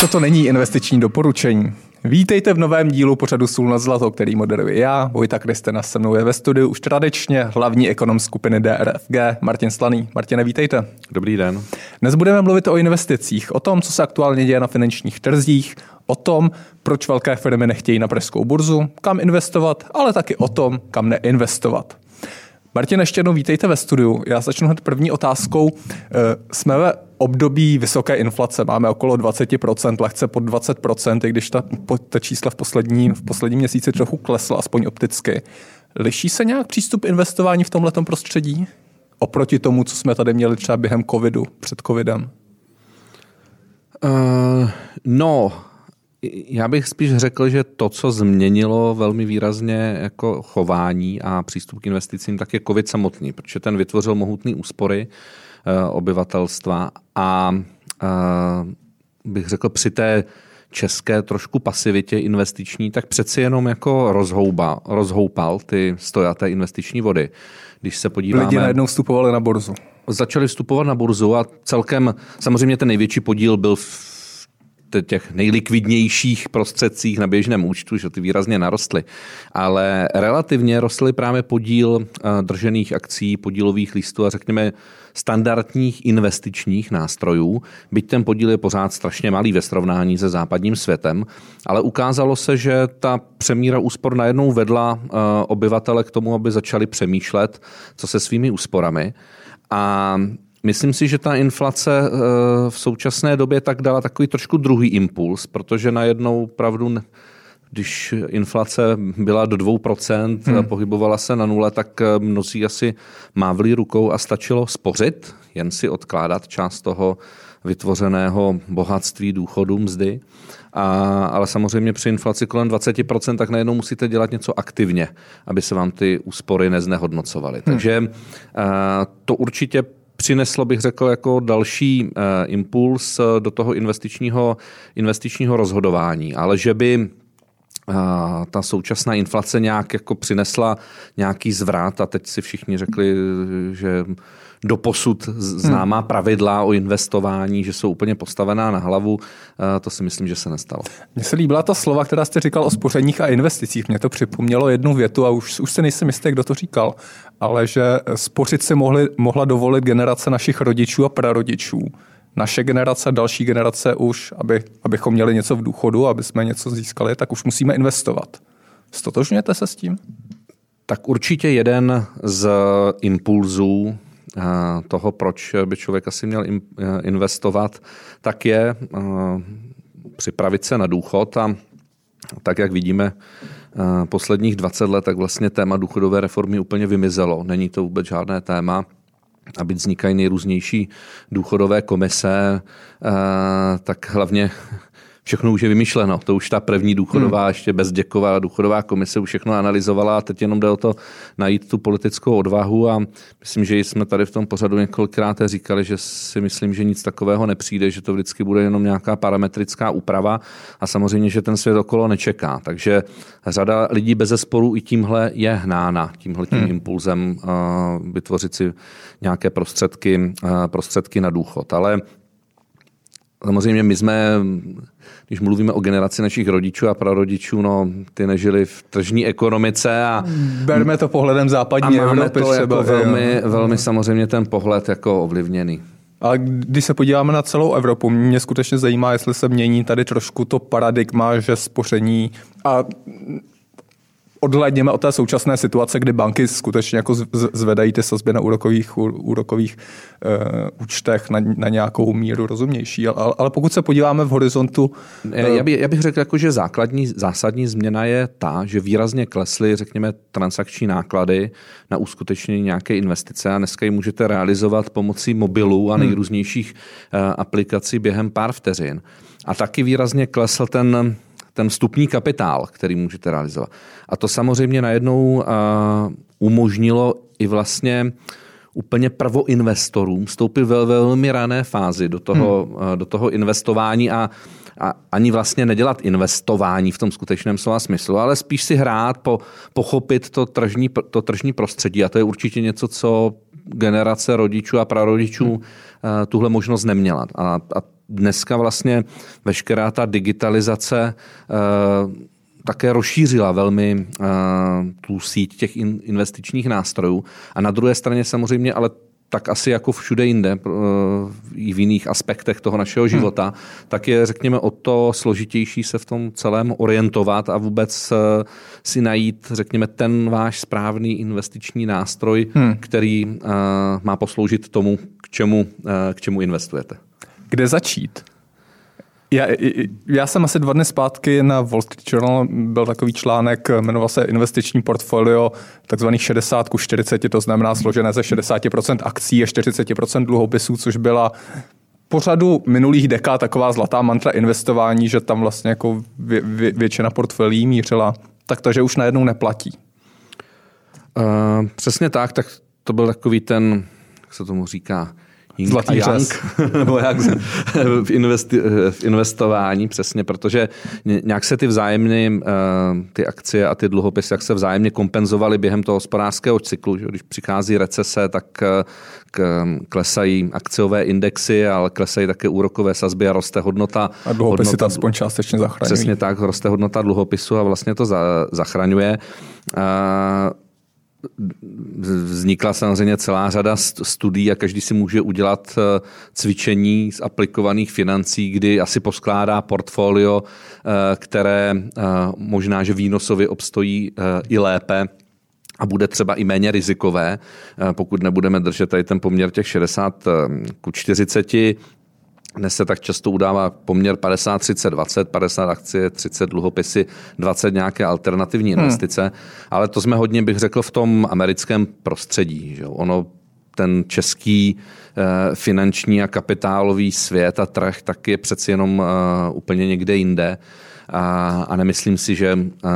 Toto není investiční doporučení. Vítejte v novém dílu pořadu Sůl na zlato, který moderuji já, Vojta Kristina, se mnou je ve studiu už tradičně hlavní ekonom skupiny DRFG, Martin Slaný. Martine, vítejte. Dobrý den. Dnes budeme mluvit o investicích, o tom, co se aktuálně děje na finančních trzích, o tom, proč velké firmy nechtějí na pražskou burzu, kam investovat, ale taky o tom, kam neinvestovat. Martin, ještě jednou vítejte ve studiu. Já začnu hned první otázkou. Eh, jsme ve období vysoké inflace, máme okolo 20%, lehce pod 20%, i když ta, ta čísla v poslední, v posledním měsíci trochu klesla, aspoň opticky. Liší se nějak přístup investování v tomto prostředí? Oproti tomu, co jsme tady měli třeba během covidu, před covidem? Uh, no, já bych spíš řekl, že to, co změnilo velmi výrazně jako chování a přístup k investicím, tak je COVID samotný, protože ten vytvořil mohutný úspory uh, obyvatelstva a uh, bych řekl při té české trošku pasivitě investiční, tak přeci jenom jako rozhouba, rozhoupal ty stojaté investiční vody. Když se podíváme... Lidi najednou vstupovali na burzu. Začali vstupovat na burzu a celkem, samozřejmě ten největší podíl byl v těch nejlikvidnějších prostředcích na běžném účtu, že ty výrazně narostly. Ale relativně rostly právě podíl eh, držených akcí, podílových listů a řekněme standardních investičních nástrojů, byť ten podíl je pořád strašně malý ve srovnání se západním světem, ale ukázalo se, že ta přemíra úspor najednou vedla eh, obyvatele k tomu, aby začali přemýšlet, co se svými úsporami. A Myslím si, že ta inflace eh, v současné době tak dala takový trošku druhý impuls, protože najednou pravdu, když inflace byla do 2%, hmm. pohybovala se na nule, tak eh, mnozí asi mávli rukou a stačilo spořit, jen si odkládat část toho vytvořeného bohatství důchodu, mzdy. A, ale samozřejmě při inflaci kolem 20%, tak najednou musíte dělat něco aktivně, aby se vám ty úspory neznehodnocovaly. Hmm. Takže a, eh, to určitě přineslo, bych řekl, jako další uh, impuls eh, do toho investičního, investičního rozhodování. Ale že by uh, ta současná inflace nějak jako přinesla nějaký zvrat a teď si všichni řekli, že doposud známá hmm. pravidla o investování, že jsou úplně postavená na hlavu, to si myslím, že se nestalo. Mně se líbila ta slova, která jste říkal o spořeních a investicích. Mě to připomnělo jednu větu a už, už se nejsem jistý, kdo to říkal, ale že spořit si mohli, mohla dovolit generace našich rodičů a prarodičů. Naše generace, další generace už, aby, abychom měli něco v důchodu, aby jsme něco získali, tak už musíme investovat. Stotožňujete se s tím? Tak určitě jeden z impulzů toho, proč by člověk asi měl investovat, tak je připravit se na důchod a tak, jak vidíme posledních 20 let, tak vlastně téma důchodové reformy úplně vymizelo. Není to vůbec žádné téma a byť vznikají nejrůznější důchodové komise, tak hlavně všechno už je vymyšleno. To už ta první důchodová, hmm. ještě bezděková důchodová komise už všechno analyzovala a teď jenom jde o to najít tu politickou odvahu a myslím, že jsme tady v tom pořadu několikrát říkali, že si myslím, že nic takového nepřijde, že to vždycky bude jenom nějaká parametrická úprava a samozřejmě, že ten svět okolo nečeká. Takže řada lidí bez zesporu i tímhle je hnána, tímhle tím hmm. impulzem uh, vytvořit si nějaké prostředky, uh, prostředky na důchod. Ale Samozřejmě my jsme, když mluvíme o generaci našich rodičů a prarodičů, no, ty nežili v tržní ekonomice a... Berme to pohledem západní a máme Evropy to třeba. Jako velmi, velmi samozřejmě ten pohled jako ovlivněný. A když se podíváme na celou Evropu, mě skutečně zajímá, jestli se mění tady trošku to paradigma, že spoření a odhledněme od té současné situace, kdy banky skutečně jako zvedají ty sazby na úrokových, úrokových uh, účtech na, na nějakou míru rozumnější. Ale, ale pokud se podíváme v horizontu... Uh, já, by, já bych řekl, jako, že základní, zásadní změna je ta, že výrazně klesly, řekněme, transakční náklady na uskutečnění nějaké investice a dneska ji můžete realizovat pomocí mobilů a hmm. nejrůznějších uh, aplikací během pár vteřin. A taky výrazně klesl ten ten vstupní kapitál, který můžete realizovat. A to samozřejmě najednou umožnilo i vlastně úplně prvoinvestorům vstoupit ve velmi rané fázi do toho, hmm. do toho investování a, a ani vlastně nedělat investování v tom skutečném slova smyslu, ale spíš si hrát, po, pochopit to tržní, to tržní prostředí. A to je určitě něco, co generace rodičů a prarodičů hmm. tuhle možnost neměla. A, a dneska vlastně veškerá ta digitalizace také rozšířila velmi tu síť těch investičních nástrojů. A na druhé straně samozřejmě ale tak asi jako všude jinde, i v jiných aspektech toho našeho hmm. života, hmm. tak je, řekněme, o to složitější se v tom celém orientovat a vůbec eh, si najít, řekněme, ten váš správný investiční nástroj, hmm. který uh, má posloužit tomu, k čemu, uh, k čemu investujete. Kde začít? Já, já jsem asi dva dny zpátky na Wall Street Journal byl takový článek, jmenoval se Investiční portfolio, takzvaných 60 ku 40, to znamená složené ze 60% akcí a 40% dluhopisů, což byla po řadu minulých dekád taková zlatá mantra investování, že tam vlastně jako vě, vě, většina portfolií mířila, tak to, že už najednou neplatí. Uh, přesně tak, tak to byl takový ten, jak se tomu říká, Ying Zlatý a Yang, nebo jak v, investi, v investování, přesně, protože nějak se ty vzájemné, eh, ty akcie a ty dluhopisy, jak se vzájemně kompenzovaly během toho hospodářského cyklu, že když přichází recese, tak eh, klesají akciové indexy, ale klesají také úrokové sazby a roste hodnota. A dluhopisy hodnota, to aspoň částečně zachraňují. Přesně tak, roste hodnota dluhopisu a vlastně to za, zachraňuje. Uh, vznikla samozřejmě celá řada studií a každý si může udělat eh, cvičení z aplikovaných financí, kdy asi poskládá portfolio, eh, které eh, možná, že výnosově obstojí i lépe a bude třeba i méně rizikové, pokud nebudeme držet tady ten poměr těch 60 ku 40, dnes se tak často udává poměr 50, 30, 20, 50 akcie, 30 dluhopisy, 20 nějaké alternativní hmm. investice. Hmm. Ale to jsme hodně, bych řekl, v tom americkém prostředí. Že? Ono ten český uh, finanční a kapitálový svět a trh tak je přeci jenom uh, úplně někde jinde. A, a nemyslím si, že uh,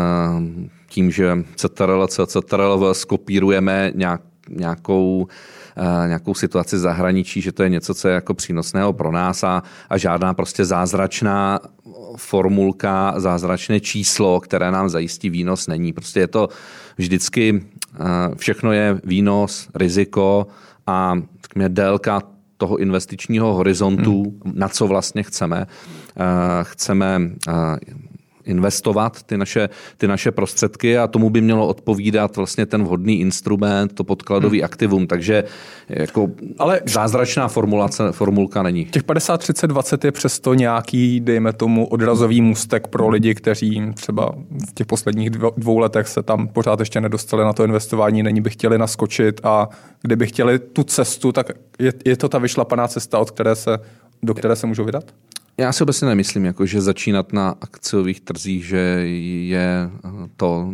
tím, že CTRL, CTRL skopírujeme nějak, nějakou Eh, nějakou situaci zahraničí, že to je něco, co je jako přínosného pro nás a, a žádná prostě zázračná formulka, zázračné číslo, které nám zajistí výnos, není. Prostě je to vždycky, eh, všechno je výnos, riziko a délka toho investičního horizontu, hmm. na co vlastně chceme. Eh, chceme investovat ty naše, ty naše prostředky a tomu by mělo odpovídat vlastně ten vhodný instrument, to podkladový hmm. aktivum, takže jako Ale zázračná formulace, formulka není. Těch 50, 30, 20 je přesto nějaký, dejme tomu, odrazový můstek pro lidi, kteří třeba v těch posledních dvou letech se tam pořád ještě nedostali na to investování, není by chtěli naskočit a kdyby chtěli tu cestu, tak je, je to ta vyšlapaná cesta, od které se, do které se můžou vydat? Já si obecně nemyslím, jako, že začínat na akciových trzích, že je to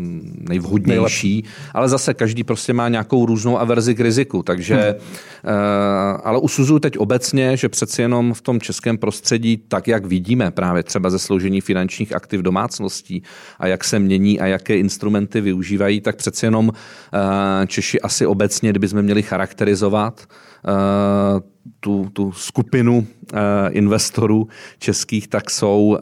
nejvhodnější, Nejlep. ale zase každý prostě má nějakou různou averzi k riziku, takže hmm. uh, ale usuzuju teď obecně, že přeci jenom v tom českém prostředí, tak jak vidíme právě třeba ze složení finančních aktiv domácností a jak se mění a jaké instrumenty využívají, tak přeci jenom uh, Češi asi obecně, kdybychom měli charakterizovat, uh, tu, tu skupinu uh, investorů českých, tak jsou uh,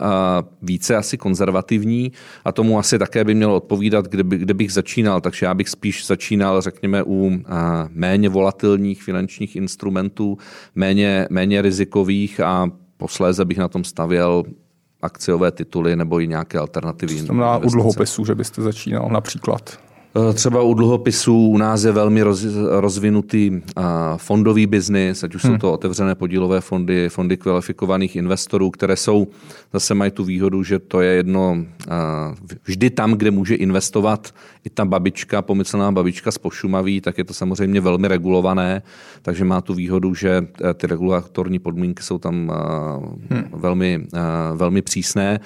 více asi konzervativní a tomu asi také by mělo odpovídat, kde, by, kde bych začínal. Takže já bych spíš začínal, řekněme, u uh, méně volatilních finančních instrumentů, méně, méně rizikových a posléze bych na tom stavěl akciové tituly nebo i nějaké alternativy. To znamená u dluhopisů, že byste začínal například. Eh, třeba u dluhopisů u nás je velmi roz, rozvinutý eh, fondový biznis, ať už hmm. jsou to otevřené podílové fondy, fondy kvalifikovaných investorů, které jsou, zase mají tu výhodu, že to je jedno eh, vždy tam, kde může investovat i ta babička, pomyslná babička z Pošumaví, tak je to samozřejmě velmi regulované, takže má tu výhodu, že ty regulatorní podmínky jsou tam hmm. velmi, velmi přísné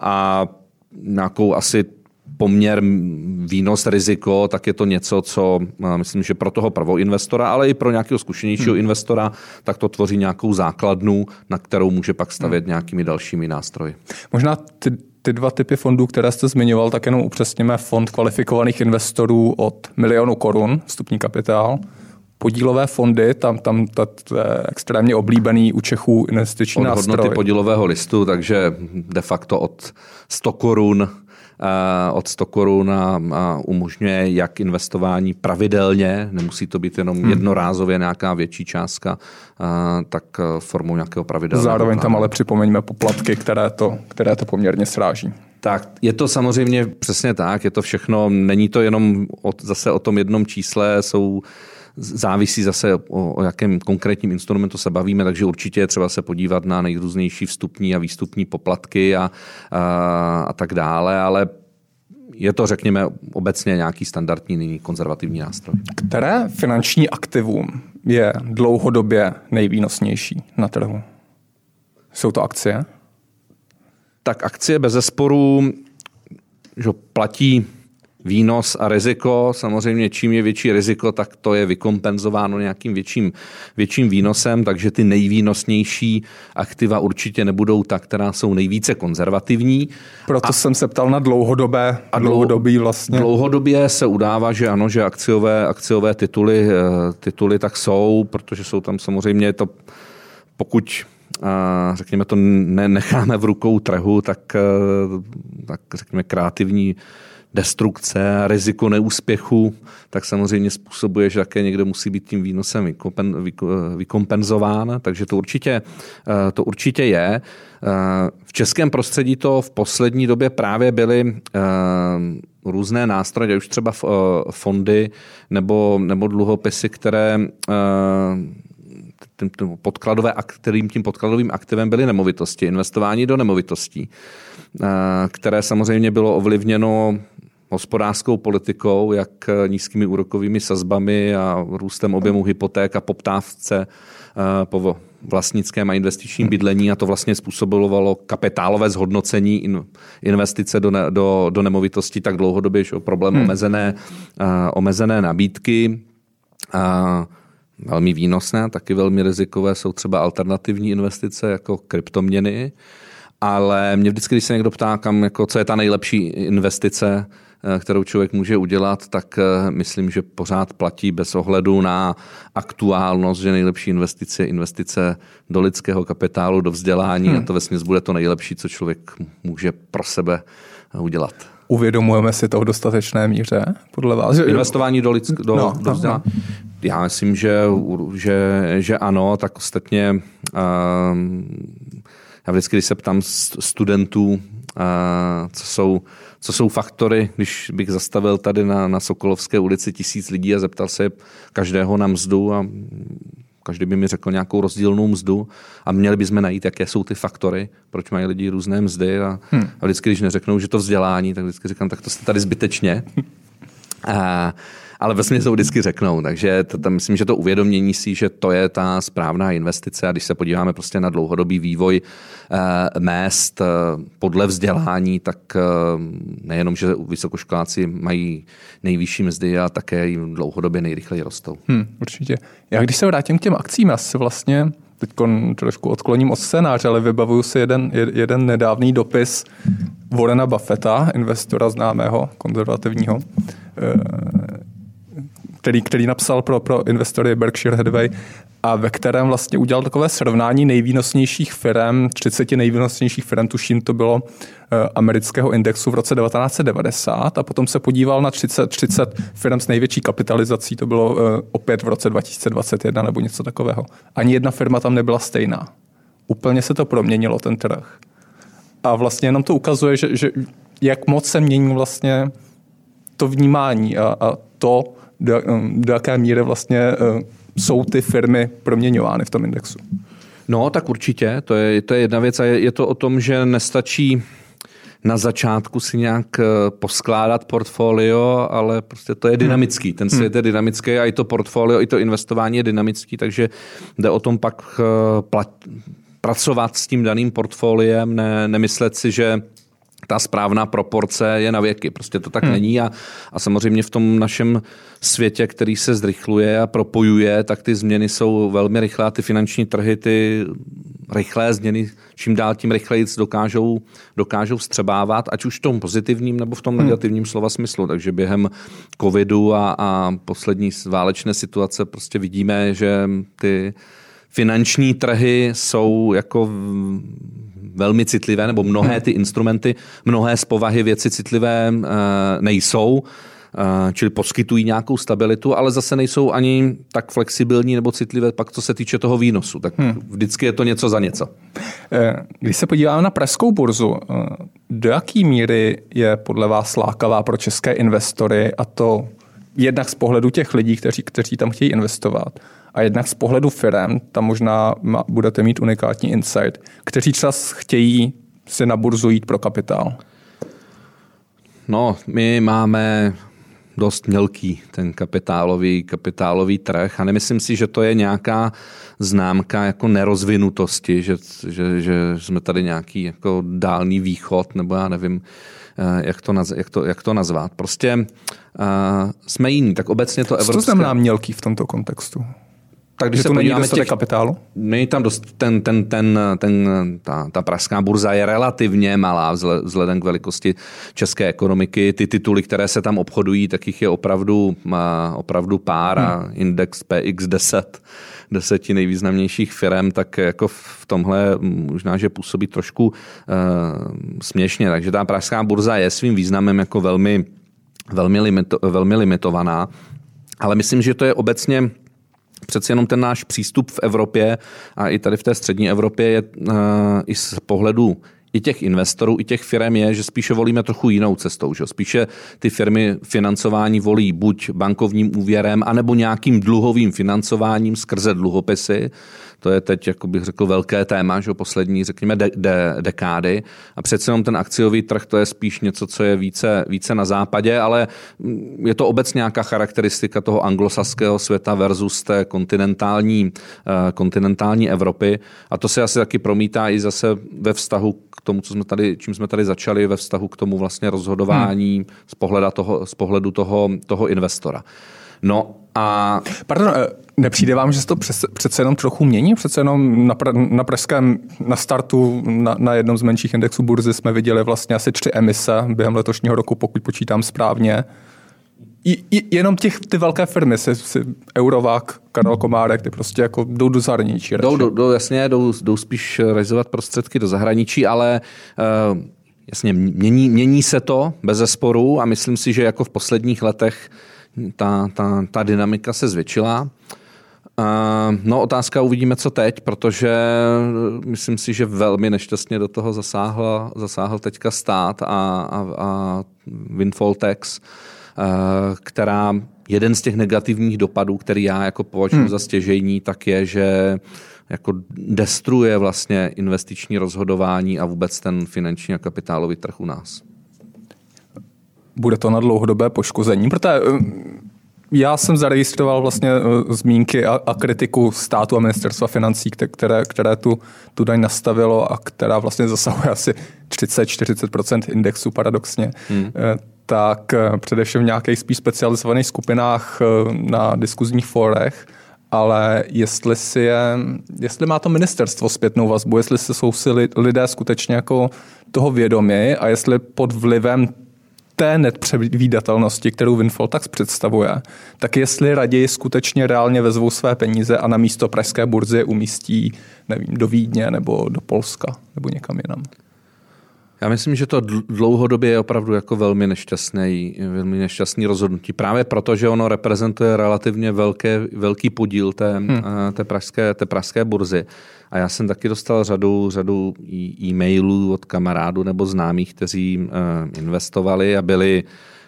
a nějakou asi poměr výnos riziko, tak je to něco, co myslím, že pro toho prvoinvestora, ale i pro nějakého zkušenějšího hmm. investora, tak to tvoří nějakou základnu, na kterou může pak stavět hmm. nějakými dalšími nástroji. Možná ty, ty dva typy fondů, které jste zmiňoval, tak jenom upřesněme fond kvalifikovaných investorů od milionu korun, vstupní kapitál, podílové fondy, tam, tam to, to je extrémně oblíbený u Čechů investiční od nástroj. hodnoty podílového listu, takže de facto od 100 korun od 100 korun a, a umožňuje jak investování pravidelně, nemusí to být jenom hmm. jednorázově nějaká větší částka, tak formou nějakého pravidelného. Zároveň tam ale připomeňme poplatky, které to, které to poměrně sráží. Tak je to samozřejmě přesně tak, je to všechno, není to jenom o, zase o tom jednom čísle, jsou závisí zase o, o jakém konkrétním instrumentu se bavíme, takže určitě je třeba se podívat na nejrůznější vstupní a výstupní poplatky a, a, a tak dále, ale je to, řekněme, obecně nějaký standardní nyní konzervativní nástroj. Které finanční aktivum je dlouhodobě nejvýnosnější na trhu? Jsou to akcie? Tak akcie bez zesporu že platí výnos a riziko. Samozřejmě čím je větší riziko, tak to je vykompenzováno nějakým větším, větším výnosem, takže ty nejvýnosnější aktiva určitě nebudou ta, která jsou nejvíce konzervativní. Proto a, jsem se ptal na dlouhodobé a dlouhodobý vlastně. Dlouhodobě se udává, že ano, že akciové, akciové tituly, eh, tituly tak jsou, protože jsou tam samozřejmě to, pokud řekněme to necháme v rukou trhu, tak, eh, tak řekněme kreativní destrukce riziko neúspěchu, tak samozřejmě způsobuje, že také někdo musí být tím výnosem vykompen, vykompenzován, takže to určitě, eh, to určitě je. Eh, v českém prostředí to v poslední době právě byly eh, různé nástroje, už třeba fondy nebo, nebo dluhopisy, které podkladové, kterým tím podkladovým aktivem byly nemovitosti, investování do nemovitostí, které samozřejmě bylo ovlivněno hospodářskou politikou, jak nízkými úrokovými sazbami a růstem objemu hypoték a poptávce eh, po vlastnickém a investičním bydlení a to vlastně způsobovalo kapitálové zhodnocení investice do, ne, do, do nemovitosti tak dlouhodobě, že problém hmm. omezené, uh, omezené nabídky. Uh, velmi výnosné, taky velmi rizikové jsou třeba alternativní investice jako kryptoměny, ale mě vždycky, když se někdo ptá, kam, jako, co je ta nejlepší investice, Eh, kterou člověk může udělat, tak eh, myslím, že pořád platí bez ohledu na aktuálnost, že nejlepší investice je investice do lidského kapitálu, do vzdělání hmm. a to vesměs bude to nejlepší, co člověk může pro sebe udělat. Uvědomujeme si to v dostatečné míře, podle vás? Investování do, lidsk, do, no, do no, vzdělání? No. Já myslím, že, že, že ano, tak ostatně uh, já vždycky, když se ptám studentů, co jsou co jsou faktory, když bych zastavil tady na, na Sokolovské ulici tisíc lidí a zeptal se každého na mzdu a každý by mi řekl nějakou rozdílnou mzdu a měli bychom najít, jaké jsou ty faktory, proč mají lidi různé mzdy a, hmm. a vždycky, když neřeknou, že to vzdělání, tak vždycky říkám, tak to jste tady zbytečně. a, ale vlastně to vždycky řeknou. Takže to, to, myslím, že to uvědomění si, že to je ta správná investice a když se podíváme prostě na dlouhodobý vývoj eh, mest eh, podle vzdělání, tak eh, nejenom, že vysokoškoláci mají nejvyšší mzdy, ale také jim dlouhodobě nejrychleji rostou. Hmm, určitě. Já když se vrátím k těm akcím, já si vlastně teď trošku odkloním od scénáře, ale vybavuju si jeden, jeden nedávný dopis Warrena Buffetta, investora známého, konzervativního, eh, který, který napsal pro, pro investory Berkshire Hathaway a ve kterém vlastně udělal takové srovnání nejvýnosnějších firm, 30 nejvýnosnějších firm, tuším to bylo eh, amerického indexu v roce 1990 a potom se podíval na 30, 30 firm s největší kapitalizací, to bylo eh, opět v roce 2021 nebo něco takového. Ani jedna firma tam nebyla stejná. Úplně se to proměnilo, ten trh. A vlastně jenom to ukazuje, že, že jak moc se mění vlastně to vnímání a, a to, do, do jaké míry vlastně eh, jsou ty firmy proměňovány v tom indexu. No, tak určitě. To je, to je jedna věc a je, je to o tom, že nestačí na začátku si nějak eh, poskládat portfolio, ale prostě to je dynamický. Ten svět je dynamický a i to portfolio, i to investování je dynamický, takže jde o tom pak eh, plat, pracovat s tím daným portfoliem, ne, nemyslet si, že ta správná proporce je na věky. Prostě to tak hmm. není a, a samozřejmě v tom našem světě, který se zrychluje a propojuje, tak ty změny jsou velmi rychlé a ty finanční trhy ty rychlé změny čím dál tím rychleji dokážou, dokážou střebávat, ať už v tom pozitivním nebo v tom hmm. negativním slova smyslu. Takže během covidu a, a poslední válečné situace prostě vidíme, že ty finanční trhy jsou jako velmi citlivé, nebo mnohé ty instrumenty, mnohé z povahy věci citlivé eh, nejsou Eh, čili poskytují nějakou stabilitu, ale zase nejsou ani tak flexibilní nebo citlivé pak, co se týče toho výnosu. Tak hmm. vždycky je to něco za něco. Eh, když se podíváme na pražskou burzu, do jaké míry je podle vás lákavá pro české investory a to jednak z pohledu těch lidí, kteří, kteří tam chtějí investovat a jednak z pohledu firm, tam možná budete mít unikátní insight, kteří čas chtějí si na burzu jít pro kapitál? No, my máme dost mělký, ten kapitálový, kapitálový trh a nemyslím si, že to je nějaká známka jako nerozvinutosti, že, že, že jsme tady nějaký jako dálný východ, nebo já nevím, eh, jak to, naz, jak to, jak to nazvat. Prostě uh, jsme jiní, tak obecně to evropské... Co to znamená mělký v tomto kontextu? Tak když se tu podíváme těch, kapitálu? Není tam dost, ten, ten, ten, ten, ta, ta pražská burza je relativně malá vzhledem k velikosti české ekonomiky. Ty tituly, které se tam obchodují, tak jich je opravdu, opravdu pár hmm. a index PX10 deseti nejvýznamnějších firm, tak jako v tomhle možná, že působí trošku uh, směšně. Takže ta pražská burza je svým významem jako velmi, velmi, limito, velmi limitovaná. Ale myslím, že to je obecně přeci jenom ten náš přístup v Evropě a i tady v té střední Evropě je uh, i z pohledu i těch investorů, i těch firm je, že spíše volíme trochu jinou cestou. Že? Spíše ty firmy financování volí buď bankovním úvěrem, anebo nějakým dluhovým financováním skrze dluhopisy, to je teď, jako bych řekl, velké téma, že poslední, řekněme, de, de, dekády. A přece jenom ten akciový trh, to je spíš něco, co je více, více na západě, ale je to obecně nějaká charakteristika toho anglosaského světa versus té kontinentální, uh, kontinentální Evropy. A to se asi taky promítá i zase ve vztahu k tomu, co jsme tady, čím jsme tady začali, ve vztahu k tomu vlastně rozhodování hmm. z, pohledu toho, z pohledu toho, toho investora. No a... Pardon, eh, nepřijde vám, že se to přece, přece jenom trochu mění? Přece jenom na, na pražském, na startu, na, na jednom z menších indexů burzy jsme viděli vlastně asi tři emise během letošního roku, pokud počítám správně. I, i, jenom těch, ty velké firmy, si, si Eurovák, Karel Komárek, ty prostě jako jdou do zahraničí. Jdou, jdou, jdou, jasně, jdou, jdou spíš realizovat prostředky do zahraničí, ale uh, jasně, mění, mění se to bez zesporu a myslím si, že jako v posledních letech ta, ta, ta dynamika se zvětšila. No otázka uvidíme, co teď, protože myslím si, že velmi nešťastně do toho zasáhla, zasáhl teďka stát a, a, a windfall tax, která jeden z těch negativních dopadů, který já jako považuji hmm. za stěžejní, tak je, že jako destruje vlastně investiční rozhodování a vůbec ten finanční a kapitálový trh u nás bude to na dlouhodobé poškození, protože eh, já jsem zaregistroval vlastně eh, zmínky a, a kritiku státu a ministerstva financí, které, které tu, tu daň nastavilo a která vlastně zasahuje asi 30-40% indexu paradoxně. Hmm. Eh, tak především v nějakých spíš specializovaných skupinách na diskuzních fórech, ale jestli si je, jestli má to ministerstvo zpětnou vazbu, jestli se jsou si lidé skutečně jako toho vědomi a jestli pod vlivem té nepředvídatelnosti, kterou Windfall Tax představuje, tak jestli raději skutečně reálně vezvou své peníze a na místo pražské burzy umístí nevím, do Vídně nebo do Polska nebo někam jinam. Já myslím, že to dlouhodobě je opravdu jako velmi nešťastný, velmi nešťastný rozhodnutí. Právě proto, že ono reprezentuje relativně velké, velký podíl té, hmm. té, pražské, té pražské burzy. A já jsem taky dostal řadu, řadu e-mailů od kamarádů nebo známých, kteří eh, investovali a byli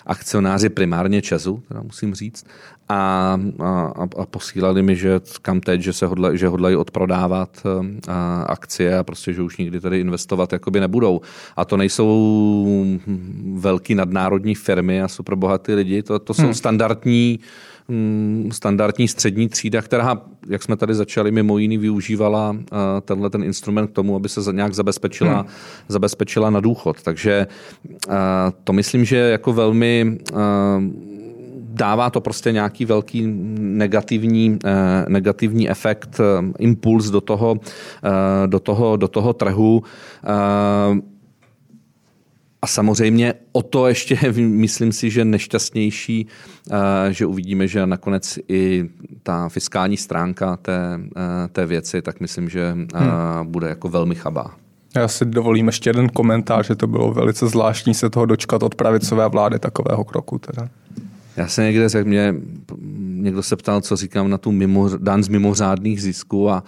akcionáři primárně Česu, teda musím říct, a, a, a posílali mi, že kam teď, že se hodla, že hodlají odprodávat eh, a, akcie a prostě, že už nikdy tady investovat jakoby nebudou. A to nejsou velký nadnárodní firmy a super bohatý lidi, to, to jsou hmm. standardní Mm, standardní střední třída, která, jak jsme tady začali, mimo jiný využívala eh, tenhle ten instrument k tomu, aby se nějak zabezpečila, hmm. zabezpečila na důchod. Takže eh, to myslím, že jako velmi eh, dává to prostě nějaký velký negativní, eh, negativní efekt, eh, impuls do toho, eh, do toho, do toho trhu. A samozřejmě o to ještě myslím si, že nešťastnější, že uvidíme, že nakonec i ta fiskální stránka té, té věci, tak myslím, že hmm. bude jako velmi chabá. Já si dovolím ještě jeden komentář, že to bylo velice zvláštní se toho dočkat od pravicové vlády takového kroku. Teda. Já jsem někde řekl, mě, někdo se ptal, co říkám na tu mimo, dan z mimořádných zisků a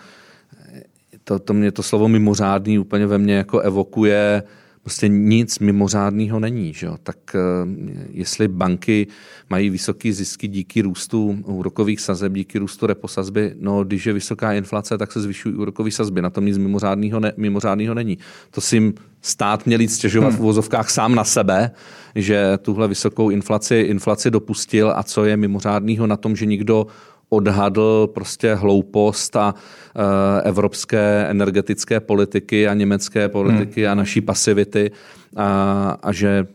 to, to mě to slovo mimořádný úplně ve mně jako evokuje prostě nic mimořádného není. Že? Tak eh, jestli banky mají vysoké zisky díky růstu úrokových sazeb, díky růstu reposazby, no když je vysoká inflace, tak se zvyšují úrokové sazby. Na tom nic mimořádného, ne, mimořádného není. To si jim stát měl jít stěžovat hmm. v uvozovkách sám na sebe, že tuhle vysokou inflaci, inflaci dopustil a co je mimořádného na tom, že nikdo odhadl prostě hloupost a e, evropské energetické politiky a německé politiky hmm. a naší pasivity a, a že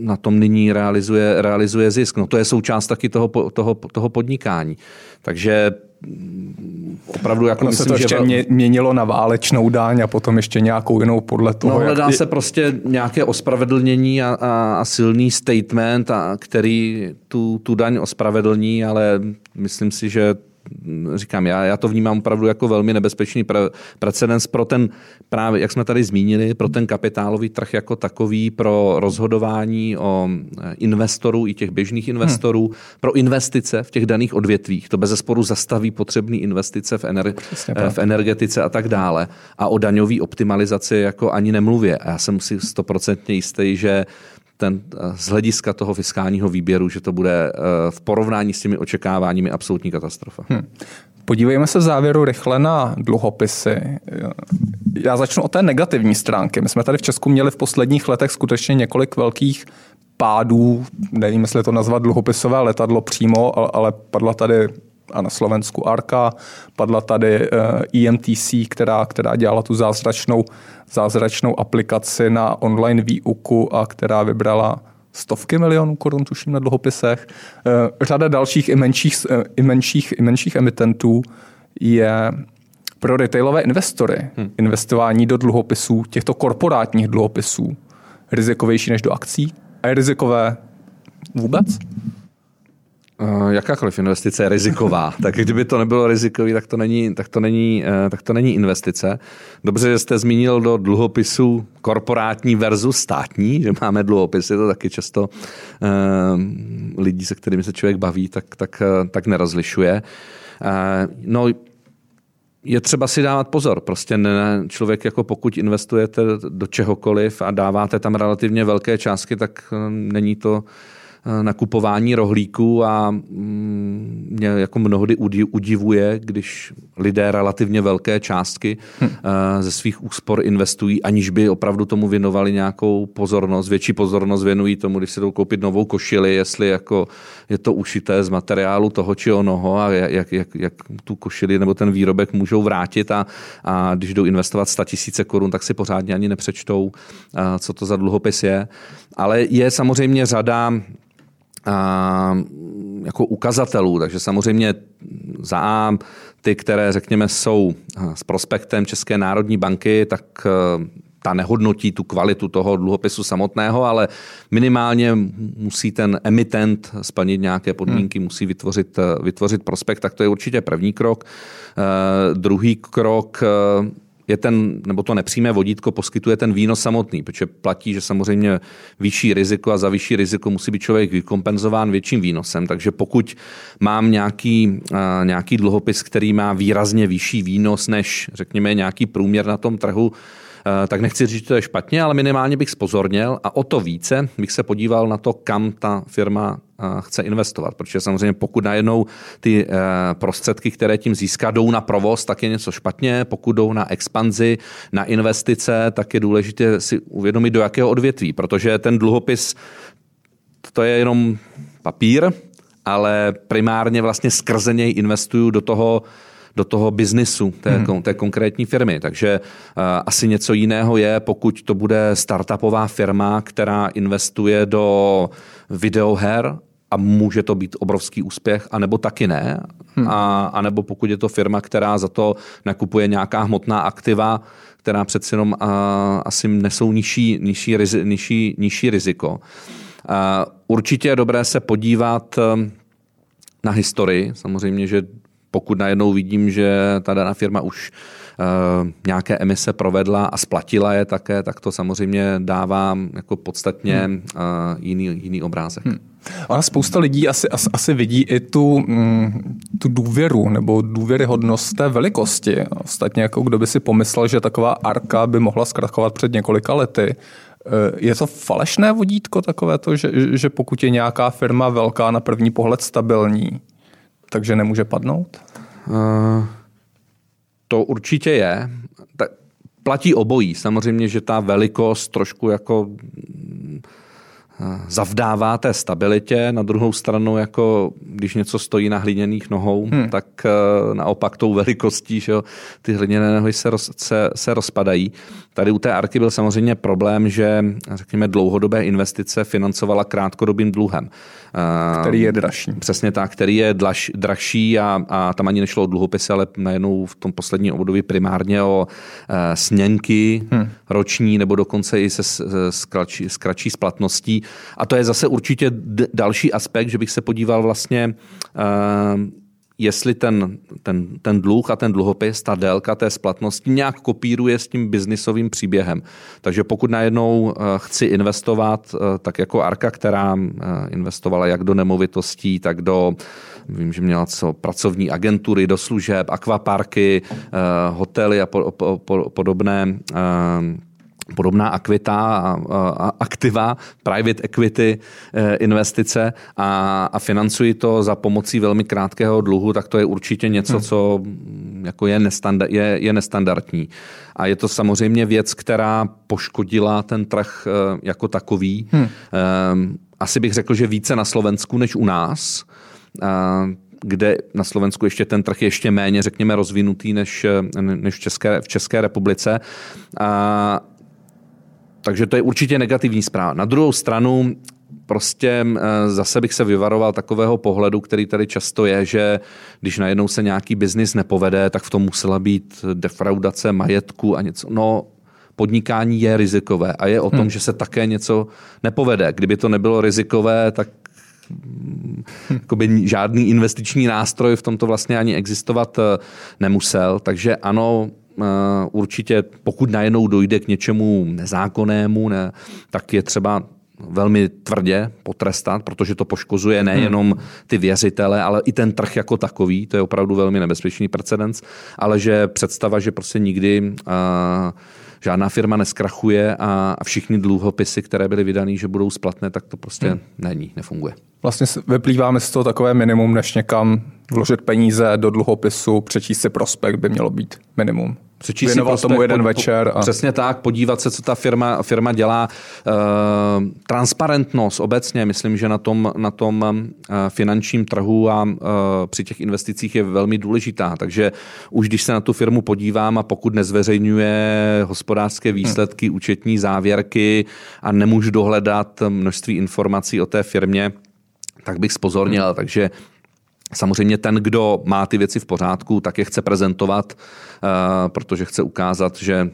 na tom nyní realizuje, realizuje zisk. No to je součást taky toho, toho, toho podnikání. Takže opravdu jako myslím, se to ještě že... měnilo na válečnou dáň a potom ještě nějakou jinou podle toho. No hledá jak... se prostě nějaké ospravedlnění a, a, a silný statement, a, který tu, tu daň ospravedlní, ale myslím si, že říkám, já, já to vnímám opravdu jako velmi nebezpečný pre, precedens pro ten, právě jak jsme tady zmínili, pro ten kapitálový trh jako takový, pro rozhodování o eh, investorů i těch běžných investorů, hmm. pro investice v těch daných odvětvích. To bez zesporu zastaví potřebné investice v, ener, v energetice a tak dále. A o daňové optimalizaci jako ani nemluvě. A já jsem si stoprocentně jistý, že ten, eh, z hlediska toho fiskálního výběru, že to bude eh, v porovnání s těmi očekáváními absolutní katastrofa. Hmm. Podívejme se v závěru rychle na dluhopisy. Já začnu od té negativní stránky. My jsme tady v Česku měli v posledních letech skutečně několik velkých pádů, nevím, jestli to nazvat dluhopisové letadlo přímo, ale padla tady a na Slovensku Arka, padla tady EMTC, eh, e která, která dělala tu zázračnou, zázračnou aplikaci na online výuku a která vybrala stovky milionů korun, tuším, na dluhopisech. Eh, řada dalších i menších, eh, i menších, i menších emitentů je pro retailové investory hmm. investování do dluhopisů, těchto korporátních dluhopisů, rizikovější než do akcí? A je rizikové vůbec? Uh, jakákoliv investice je riziková. tak kdyby to nebylo rizikový, tak to není, tak to není, uh, tak to není investice. Dobře, že jste zmínil do dluhopisů korporátní versus státní, že máme dluhopisy, to taky často uh, lidí, se kterými se člověk baví, tak, tak, tak nerozlišuje. Uh, no, je třeba si dávat pozor. Prostě ne, člověk, jako pokud investujete do čehokoliv a dáváte tam relativně velké částky, tak není to Eh, nakupování rohlíků a mm, mě jako mnohdy udivuje, když lidé relativně velké částky hm. Eh, ze svých úspor investují, aniž by opravdu tomu věnovali nějakou pozornost. Větší pozornost věnují tomu, když se jdou koupit novou košili, jestli jako je to ušité z materiálu toho či onoho a jak, jak, jak tu košili nebo ten výrobek můžou vrátit a, a když jdou investovat 100 tisíce korun, tak si pořádně ani nepřečtou, eh, co to za dluhopis je. Ale je samozřejmě řada jako ukazatelů. Takže samozřejmě za A, ty, které řekněme jsou s prospektem České národní banky, tak e, ta nehodnotí tu kvalitu toho dluhopisu samotného, ale minimálně musí ten emitent splnit nějaké podmínky, hmm. musí vytvořit, e, vytvořit prospekt, tak to je určitě první krok. Uh, druhý krok uh, je ten, nebo to nepřímé vodítko poskytuje ten výnos samotný, protože platí, že samozřejmě vyšší riziko a za vyšší riziko musí být člověk vykompenzován větším výnosem. Takže pokud mám nějaký, nějaký dluhopis, který má výrazně vyšší výnos než, řekněme, nějaký průměr na tom trhu, Eh, tak nechci říct, že to je špatně, ale minimálně bych spozorněl a o to více bych se podíval na to, kam ta firma eh, chce investovat. Protože samozřejmě pokud najednou ty eh, prostředky, které tím získá, jdou na provoz, tak je něco špatně. Pokud jdou na expanzi, na investice, tak je důležité si uvědomit, do jakého odvětví. Protože ten dluhopis, to je jenom papír, ale primárně vlastně skrze něj investuju do toho, do toho biznisu té, hmm. té konkrétní firmy. Takže uh, asi něco jiného je, pokud to bude startupová firma, která investuje do videoher a může to být obrovský úspěch, anebo taky ne. Hmm. A, a nebo pokud je to firma, která za to nakupuje nějaká hmotná aktiva, která přeci jenom a, asi nesou nižší, nižší, rizi, nižší, nižší riziko. A, určitě je dobré se podívat um, na historii. Samozřejmě, že pokud najednou vidím, že ta daná firma už uh, nějaké emise provedla a splatila je také, tak to samozřejmě dává jako podstatně uh, jiný, jiný obrázek. Hmm. Ale spousta lidí asi, asi, asi vidí i tu, mm, tu důvěru nebo důvěryhodnost té velikosti. Ostatně jako kdo by si pomyslel, že taková arka by mohla zkrachovat před několika lety. Eh, je to falešné vodítko takové to, že, že pokud je nějaká firma velká na první pohled stabilní, takže nemůže padnout? Uh, to určitě je. Tak platí obojí. Samozřejmě, že ta velikost trošku jako zavdává té stabilitě, na druhou stranu, jako když něco stojí na hliněných nohou, hmm. tak uh, naopak tou velikostí, že jo, ty hliněné nohy se, roz, se, se rozpadají. Tady u té Arky byl samozřejmě problém, že řekněme dlouhodobé investice financovala krátkodobým dluhem. Který je dražší. Přesně tak, který je draž, dražší a, a tam ani nešlo o dluhopisy, ale najednou v tom posledním období primárně o uh, sněnky hmm. roční nebo dokonce i se s, kratší, s kratší splatností. A to je zase určitě d- další aspekt, že bych se podíval vlastně uh, jestli ten, ten, ten dluh a ten dluhopis, ta délka té splatnosti nějak kopíruje s tím biznisovým příběhem. Takže pokud najednou eh, chci investovat, eh, tak jako Arka, která eh, investovala jak do nemovitostí, tak do Vím, že měla co pracovní agentury do služeb, akvaparky, hotely a podobné podobná akvita a, a aktiva, private equity eh, investice a, a financují to za pomocí velmi krátkého dluhu, tak to je určitě něco, hmm. co mm, jako je, nestandard, je, je nestandardní. A je to samozřejmě věc, která poškodila ten trh eh, jako takový. Hmm. Ehm, asi bych řekl, že více na Slovensku než u nás kde na Slovensku ještě ten trh je ještě méně, řekněme, rozvinutý než, eh, než v, České, v České republice. A, takže to je určitě negativní zpráva. Na druhou stranu, prostě eh, zase bych se vyvaroval takového pohledu, který tady často je, že když najednou se nějaký biznis nepovede, tak v tom musela být defraudace majetku a něco. No, podnikání je rizikové a je o tom, hmm. že se také něco nepovede. Kdyby to nebylo rizikové, tak hm. žádný investiční nástroj v tomto vlastně ani existovat eh, nemusel. Takže ano, určitě, pokud najednou dojde k něčemu nezákonnému, ne, tak je třeba velmi tvrdě potrestat, protože to poškozuje nejenom ty věřitele, ale i ten trh jako takový. To je opravdu velmi nebezpečný precedens. Ale že představa, že prostě nikdy uh, žádná firma neskrachuje a, a všichni dluhopisy, které byly vydané, že budou splatné, tak to prostě hmm. není, nefunguje. Vlastně vyplýváme z toho takové minimum, než někam vložit peníze do dluhopisu, přečíst si prospekt by mělo být minimum přečíst věnoval si tomu jeden po, večer. A... Přesně tak, podívat se, co ta firma, firma dělá. E, transparentnost obecně, myslím, že na tom, na tom e, finančním trhu a e, při těch investicích je velmi důležitá. Takže už když se na tu firmu podívám a pokud nezveřejňuje hospodářské výsledky, hmm. účetní závěrky a nemůžu dohledat množství informací o té firmě, tak bych spozornil. Hmm. Takže Samozřejmě ten, kdo má ty věci v pořádku, tak je chce prezentovat, eh, protože chce ukázat, že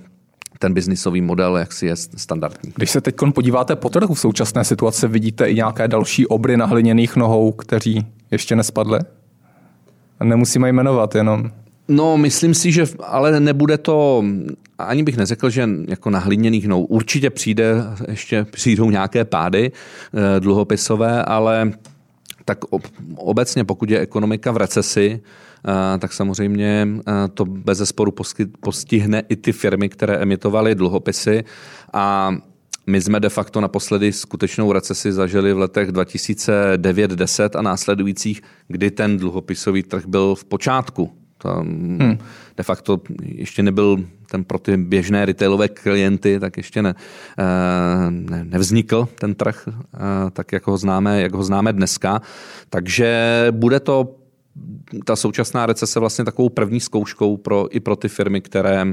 ten biznisový model jaksi je standardní. Když se teď podíváte po trhu v současné situaci, vidíte i nějaké další obry na hliněných nohou, kteří ještě nespadly? Nemusíme jmenovat jenom. No, myslím si, že ale nebude to, ani bych neřekl, že jako na hliněných nohou. Určitě přijde, ještě přijdou nějaké pády eh, dluhopisové, ale tak obecně, pokud je ekonomika v recesi, eh, tak samozřejmě eh, to bez zesporu postihne i ty firmy, které emitovaly dluhopisy a my jsme de facto naposledy skutečnou recesi zažili v letech 2009-10 a následujících, kdy ten dluhopisový trh byl v počátku. Tam hmm. De facto ještě nebyl ten pro ty běžné retailové klienty, tak ještě ne, eh, ne, nevznikl ten trh, eh, tak jak ho, známe, jak ho známe dneska. Takže bude to ta současná recese vlastně takovou první zkouškou pro, i pro ty firmy, které uh,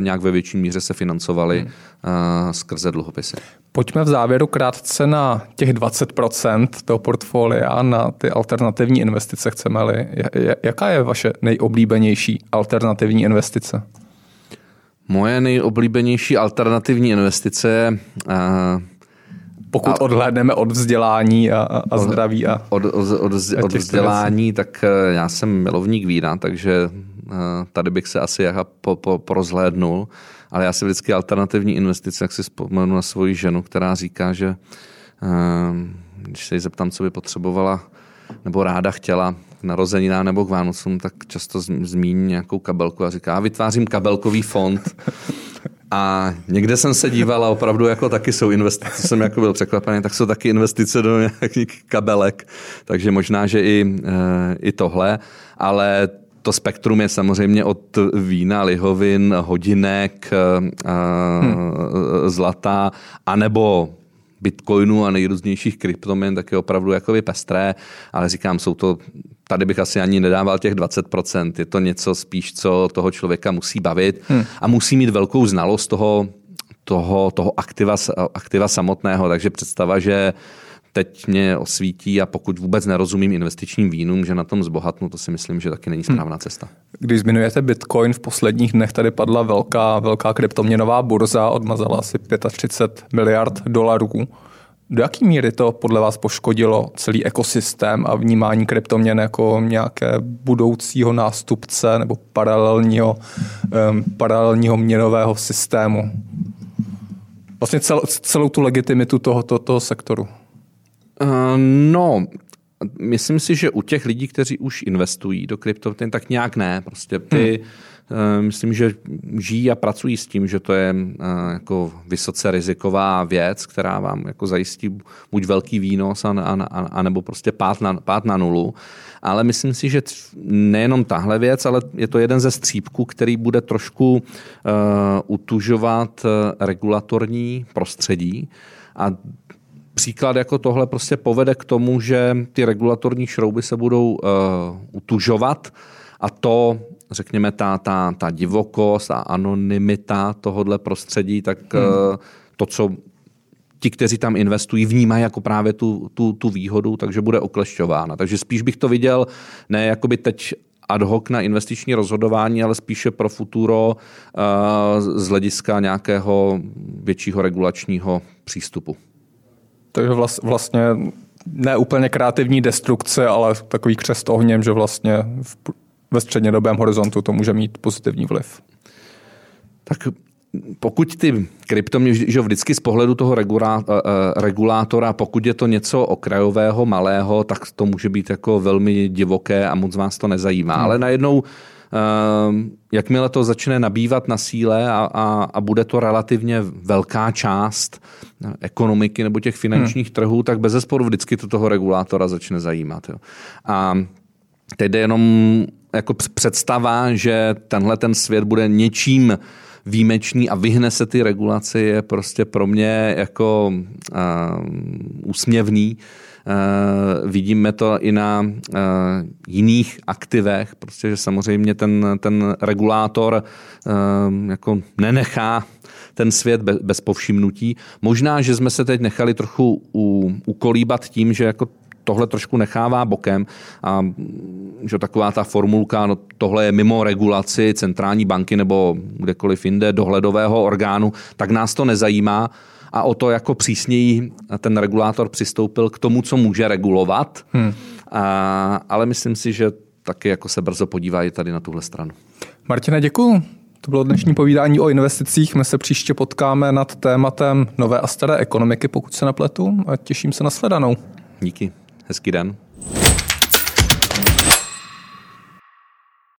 nějak ve větší míře se financovaly uh, skrze dluhopisy. Pojďme v závěru krátce na těch 20% toho portfolia, na ty alternativní investice, chceme-li. Jaká je vaše nejoblíbenější alternativní investice? Moje nejoblíbenější alternativní investice je uh, pokud a, odhlédneme od vzdělání a, a zdraví. A, od, od, od, od vzdělání, tak eh, já jsem milovník vína, takže eh, tady bych se asi po, po, porozhlédnul. Ale já si vždycky alternativní investice, jak si vzpomenu na svoji ženu, která říká, že eh, když se jí zeptám, co by potřebovala nebo ráda chtěla k narozeninám nebo k Vánocům, tak často zmíní nějakou kabelku a říká, vytvářím kabelkový fond. A někde jsem se díval a opravdu jako taky jsou investice, jsem jako byl překvapený, tak jsou taky investice do nějakých kabelek, takže možná, že i, eh, i tohle, ale to spektrum je samozřejmě od vína, lihovin, hodinek, eh, hmm. zlata, anebo bitcoinu a nejrůznějších kryptoměn, tak je opravdu jakoby pestré, ale říkám, jsou to tady bych asi ani nedával těch 20%. Je to něco spíš, co toho člověka musí bavit hmm. a musí mít velkou znalost toho, toho, toho aktiva, aktiva samotného. Takže představa, že teď mě osvítí a pokud vůbec nerozumím investičním vínům, že na tom zbohatnu, to si myslím, že taky není hmm. správná cesta. Když zmiňujete Bitcoin, v posledních dnech tady padla velká, velká kryptoměnová burza, odmazala asi 35 miliard dolarů. Do jaký míry to podle vás poškodilo celý ekosystém a vnímání kryptoměn jako nějaké budoucího nástupce nebo paralelního, um, paralelního měnového systému? Vlastně cel, celou tu legitimitu tohoto toho sektoru. Uh, no, myslím si, že u těch lidí, kteří už investují do kryptoměn, tak nějak ne. Prostě ty... Hmm myslím, že žijí a pracují s tím, že to je eh, jako vysoce riziková věc, která vám jako zajistí buď velký výnos, a, a, a nebo prostě pát na, pát na nulu. Ale myslím si, že nejenom tahle věc, ale je to jeden ze střípků, který bude trošku uh, utužovat regulatorní prostředí. A příklad jako tohle prostě povede k tomu, že ty regulatorní šrouby se budou uh, utužovat a to řekněme, ta, ta, ta divokost a anonymita tohohle prostředí, tak hmm. Eh, to, co ti, kteří tam investují, vnímají jako právě tu, tu, tu výhodu, takže bude oklešťována. Takže spíš bych to viděl ne jakoby teď ad hoc na investiční rozhodování, ale spíše pro futuro uh, z hlediska nějakého většího regulačního přístupu. Takže vlastně ne úplně kreativní destrukce, ale takový křest ohněm, že vlastně v ve střednědobém horizontu to může mít pozitivní vliv. Tak pokud ty kryptoměny, že vždycky z pohledu toho eh, eh, regulátora, pokud je to něco okrajového, malého, tak to může být jako velmi divoké a moc vás to nezajímá. Hmm. Ale najednou, eh, jakmile to začne nabývat na síle a, a, a bude to relativně velká část ekonomiky nebo těch finančních hmm. trhů, tak bez zesporu vždycky to toho regulátora začne zajímat. Jo. A teď jde jenom jako představa, že tenhle ten svět bude něčím výjimečný a vyhne se ty regulaci, je prostě pro mě jako uh, úsměvný. Uh, vidíme to i na uh, jiných aktivech, prostě, že samozřejmě ten, ten regulátor uh, jako nenechá ten svět bez, povšimnutí. Možná, že jsme se teď nechali trochu u, ukolíbat tím, že jako tohle trošku nechává bokem a že taková ta formulka, no tohle je mimo regulaci centrální banky nebo kdekoliv jinde dohledového orgánu, tak nás to nezajímá a o to jako přísněji ten regulátor přistoupil k tomu, co může regulovat. Hmm. A, ale myslím si, že taky jako se brzo podívají tady na tuhle stranu. Martina, děkuji. To bylo dnešní povídání o investicích. My se příště potkáme nad tématem nové a staré ekonomiky, pokud se nepletu. A těším se na sledanou. Díky. Hezký den.